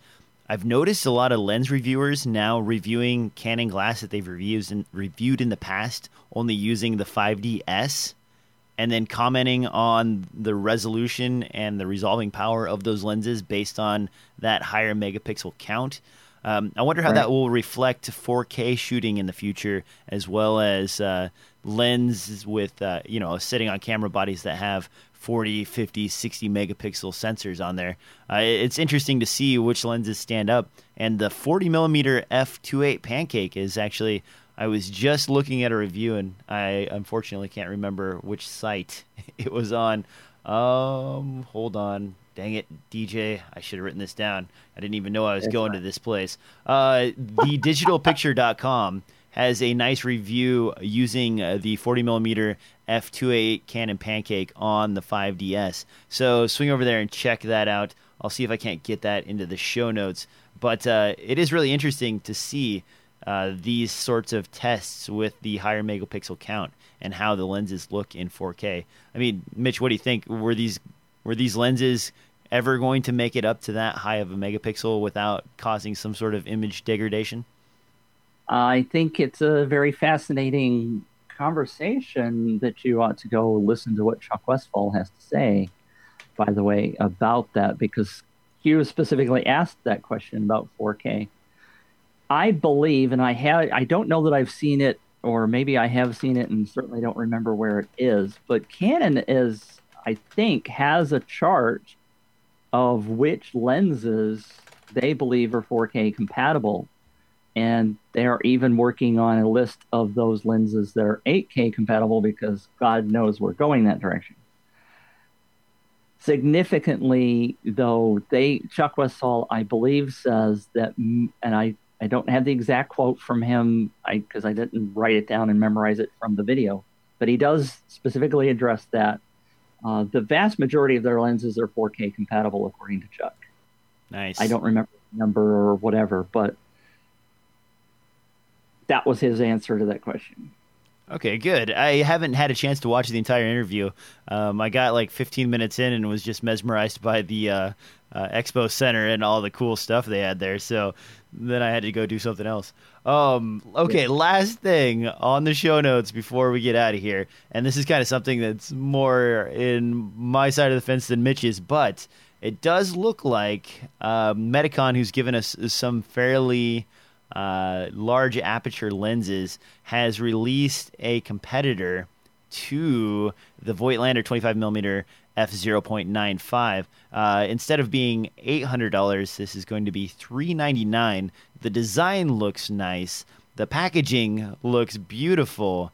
I've noticed a lot of lens reviewers now reviewing Canon glass that they've reviewed in, reviewed in the past, only using the 5DS, and then commenting on the resolution and the resolving power of those lenses based on that higher megapixel count. Um, I wonder how Right. that will reflect 4K shooting in the future, as well as uh, lenses with uh, you know sitting on camera bodies that have 40, 50, 60 megapixel sensors on there. Uh, it's interesting to see which lenses stand up. And the 40 millimeter f2.8 pancake is actually. I was just looking at a review, and I unfortunately can't remember which site it was on. Um, hold on. Dang it, DJ. I should have written this down. I didn't even know I was going to this place. Uh, thedigitalpicture.com has a nice review using uh, the 40 millimeter f2.8 Canon Pancake on the 5DS. So swing over there and check that out. I'll see if I can't get that into the show notes. But uh, it is really interesting to see uh, these sorts of tests with the higher megapixel count and how the lenses look in 4K. I mean, Mitch, what do you think? Were these were these lenses ever going to make it up to that high of a megapixel without causing some sort of image degradation? I think it's a very fascinating conversation that you ought to go listen to what Chuck Westfall has to say, by the way, about that, because Hugh specifically asked that question about 4K. I believe, and I have, I don't know that I've seen it, or maybe I have seen it and certainly don't remember where it is, but Canon is, I think, has a chart of which lenses they believe are 4K compatible and they're even working on a list of those lenses that are 8K compatible because God knows we're going that direction. Significantly, though, they Chuck Westfall, I believe, says that, and I I don't have the exact quote from him because I, I didn't write it down and memorize it from the video, but he does specifically address that Uh, the vast majority of their lenses are 4K compatible, according to Chuck. Nice. I don't remember the number or whatever, but that was his answer to that question. Okay, good. I haven't had a chance to watch the entire interview. Um, I got like 15 minutes in and was just mesmerized by the uh, uh, expo center and all the cool stuff they had there. So then I had to go do something else. Um, okay, last thing on the show notes before we get out of here, and this is kind of something that's more in my side of the fence than Mitch's, but it does look like uh, Mitakon, who's given us some fairly uh, large aperture lenses, has released a competitor to the Voigtlander 25mm f0.95. Uh, instead of being $800, this is going to be 399. The design looks nice. The packaging looks beautiful.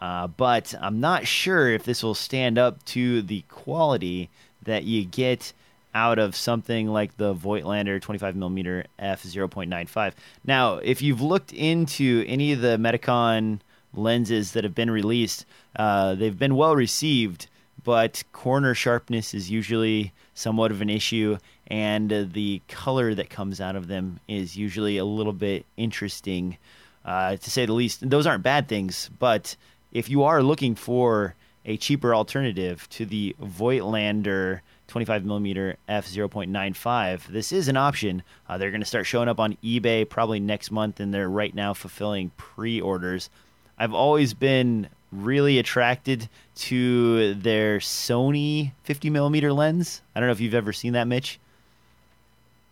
Uh, but I'm not sure if this will stand up to the quality that you get out of something like the Voigtlander 25mm f0.95. Now, if you've looked into any of the Mitakon lenses that have been released, uh, they've been well received, but corner sharpness is usually somewhat of an issue, and uh, the color that comes out of them is usually a little bit interesting, uh, to say the least. Those aren't bad things, but if you are looking for a cheaper alternative to the Voigtlander 25 millimeter f0.95. This is an option. Uh, they're going to start showing up on eBay probably next month, and they're right now fulfilling pre-orders. I've always been really attracted to their Sony 50 millimeter lens. I don't know if you've ever seen that, Mitch.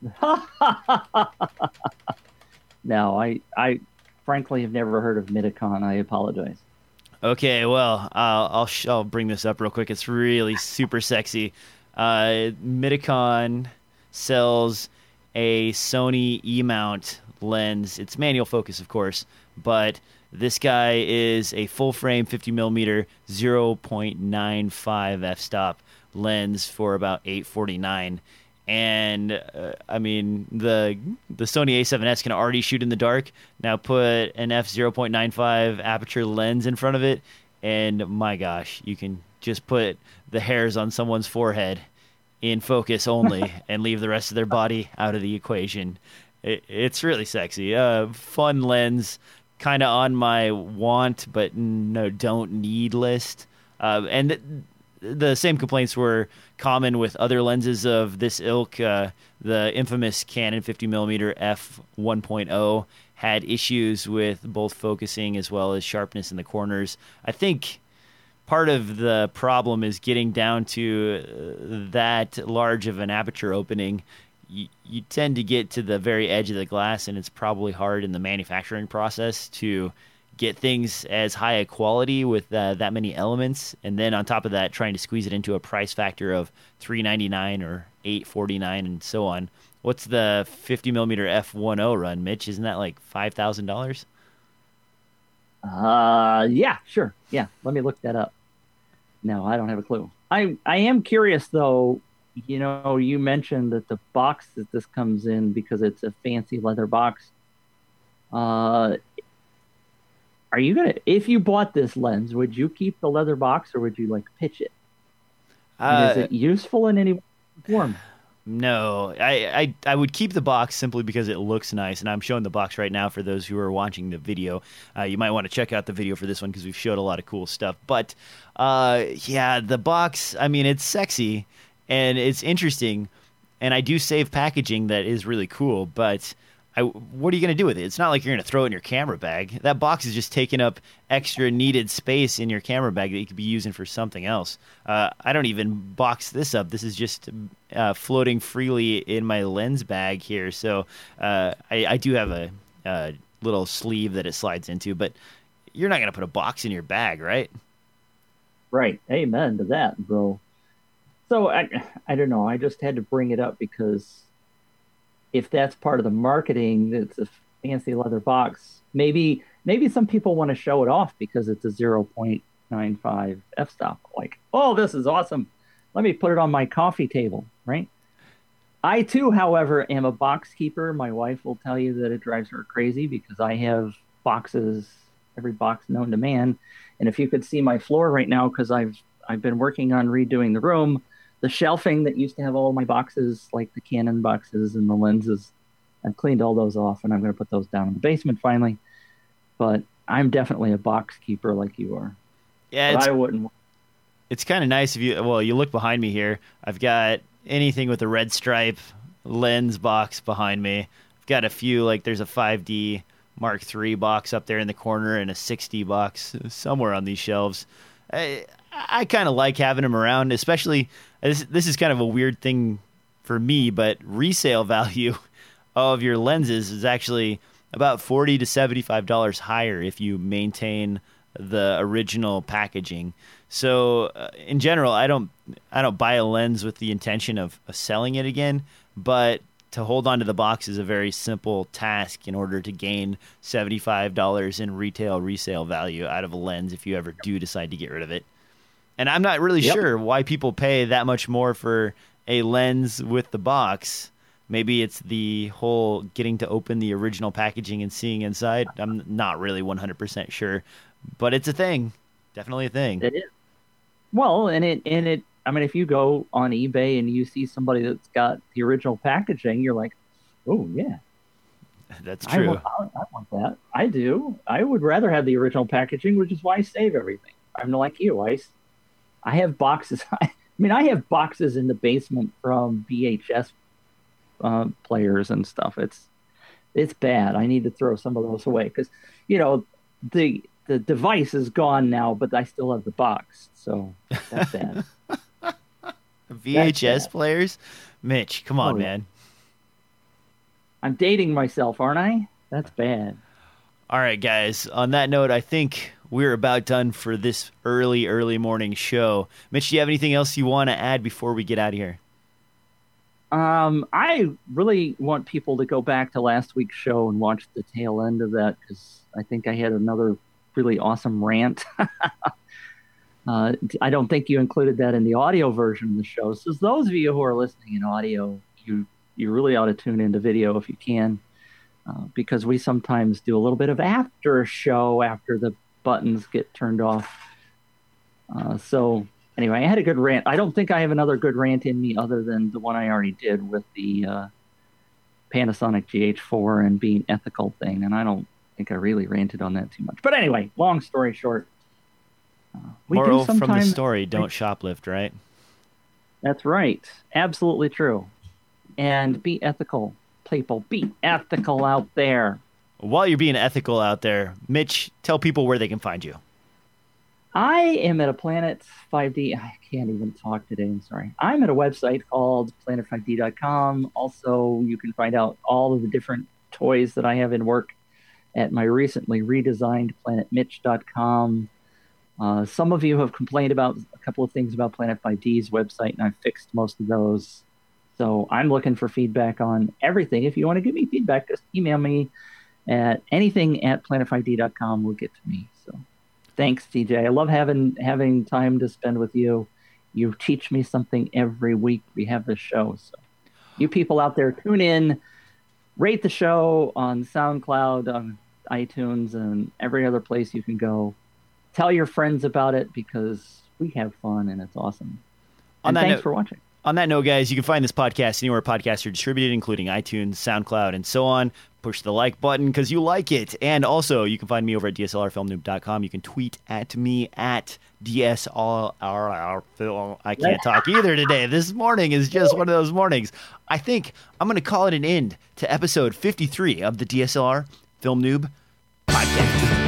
no, I, I frankly have never heard of Mitakon. I apologize. Okay, well, I'll I'll, sh- I'll bring this up real quick. It's really super sexy. Uh, Mitakon sells a Sony E mount lens. It's manual focus, of course, but this guy is a full frame 50 millimeter 0.95 f stop lens for about 849 and uh, I mean the the Sony A7S can already shoot in the dark. Now put an f 0.95 aperture lens in front of it, and my gosh, you can just put the hairs on someone's forehead in focus only and leave the rest of their body out of the equation. It, it's really sexy. Uh, fun lens, kind of on my want but no don't need list. Uh, and th- the same complaints were common with other lenses of this ilk. Uh, the infamous Canon 50 mm f 1.0 had issues with both focusing as well as sharpness in the corners. I think part of the problem is getting down to uh, that large of an aperture opening. You, you tend to get to the very edge of the glass, and it's probably hard in the manufacturing process to get things as high a quality with uh, that many elements, and then on top of that, trying to squeeze it into a price factor of three ninety nine or eight forty nine, and so on. What's the fifty millimeter f one O run, Mitch? Isn't that like five thousand dollars? Uh, yeah, sure. Yeah, let me look that up. No, I don't have a clue. I I am curious though. You know, you mentioned that the box that this comes in because it's a fancy leather box. Uh, are you gonna if you bought this lens, would you keep the leather box or would you like pitch it? Uh, is it useful in any form? No, I, I I would keep the box simply because it looks nice, and I'm showing the box right now for those who are watching the video. Uh, you might want to check out the video for this one because we've showed a lot of cool stuff. But uh, yeah, the box. I mean, it's sexy and it's interesting, and I do save packaging that is really cool. But I, what are you going to do with it? It's not like you're going to throw it in your camera bag. That box is just taking up extra needed space in your camera bag that you could be using for something else. Uh, I don't even box this up. This is just uh, floating freely in my lens bag here. So uh, I, I, do have a, a, little sleeve that it slides into, but you're not going to put a box in your bag, right? Right. Amen to that, bro. So I, I don't know. I just had to bring it up because if that's part of the marketing, it's a fancy leather box. Maybe maybe some people want to show it off because it's a 0.95 f-stop. Like, oh, this is awesome. Let me put it on my coffee table, right? I too, however, am a box keeper. My wife will tell you that it drives her crazy because I have boxes, every box known to man. And if you could see my floor right now, because I've I've been working on redoing the room. The shelving that used to have all my boxes, like the Canon boxes and the lenses, I've cleaned all those off, and I'm going to put those down in the basement finally. But I'm definitely a box keeper like you are. Yeah, it's I wouldn't. it's kind of nice if you well you look behind me here i've got anything with a red stripe lens box behind me i've got a few like there's a 5d mark iii box up there in the corner and a 60 box somewhere on these shelves i, I kind of like having them around especially this, this is kind of a weird thing for me but resale value of your lenses is actually about 40 to 75 dollars higher if you maintain the original packaging. So uh, in general i don't i don't buy a lens with the intention of, of selling it again but to hold onto the box is a very simple task in order to gain $75 in retail resale value out of a lens if you ever do decide to get rid of it and i'm not really Yep. sure why people pay that much more for a lens with the box maybe it's the whole getting to open the original packaging and seeing inside i'm not really 100% sure but it's a thing definitely a thing It is. Well, and it and it. I mean, if you go on eBay and you see somebody that's got the original packaging, you're like, oh yeah, that's I true want, I, I want that. I do. I would rather have the original packaging, which is why I save everything. I'm like you. I, I have boxes. I mean, I have boxes in the basement from VHS uh, players and stuff. It's it's bad. I need to throw some of those away because you know the the device is gone now, but I still have the box. So that's bad. vhs bad. players mitch come on Oh, man I'm dating myself, aren't I? That's bad. All right, guys. On that note, I think we're about done for this early, early morning show. Mitch, do you have anything else you want to add before we get out of here? Um, I really want people to go back to last week's show and watch the tail end of that because I think I had another really awesome rant. uh, I don't think you included that in the audio version of the show. So those of you who are listening in audio, you you really ought to tune into video if you can, uh, because we sometimes do a little bit of after show after the buttons get turned off. Uh, so anyway, I had a good rant. I don't think I have another good rant in me other than the one I already did with the uh, Panasonic GH4 and being ethical thing, and I don't think I really ranted on that too much. But anyway, long story short, uh, we Moral do from the story: Don't shoplift. Right? That's right, absolutely true, and be ethical, people. Be ethical out there. While you're being ethical out there, Mitch, tell people where they can find you. I am at a Planet 5D. I can't even talk today. I'm sorry. I'm at a website called planet5d.com. Also, you can find out all of the different toys that I have in work at my recently redesigned planetmitch.com. Uh, some of you have complained about a couple of things about Planet 5D's website, and I've fixed most of those. So I'm looking for feedback on everything. If you want to give me feedback, just email me at anything at planet5d.com will get to me. So thanks, DJ. I love having having time to spend with you. You teach me something every week we have this show. So you people out there, tune in, rate the show on SoundCloud, on iTunes, and every other place you can go. Tell your friends about it because we have fun and it's awesome. And thanks note- for watching. On that note, guys, you can find this podcast anywhere podcasts are distributed, including iTunes, SoundCloud, and so on. Push the like button because you like it. And also, you can find me over at DSLRFilmNoob.com. You can tweet at me at DSLR. I can't talk either today. This morning is just one of those mornings. I think I'm going to call it an end to episode 53 of the DSLR Film Noob podcast.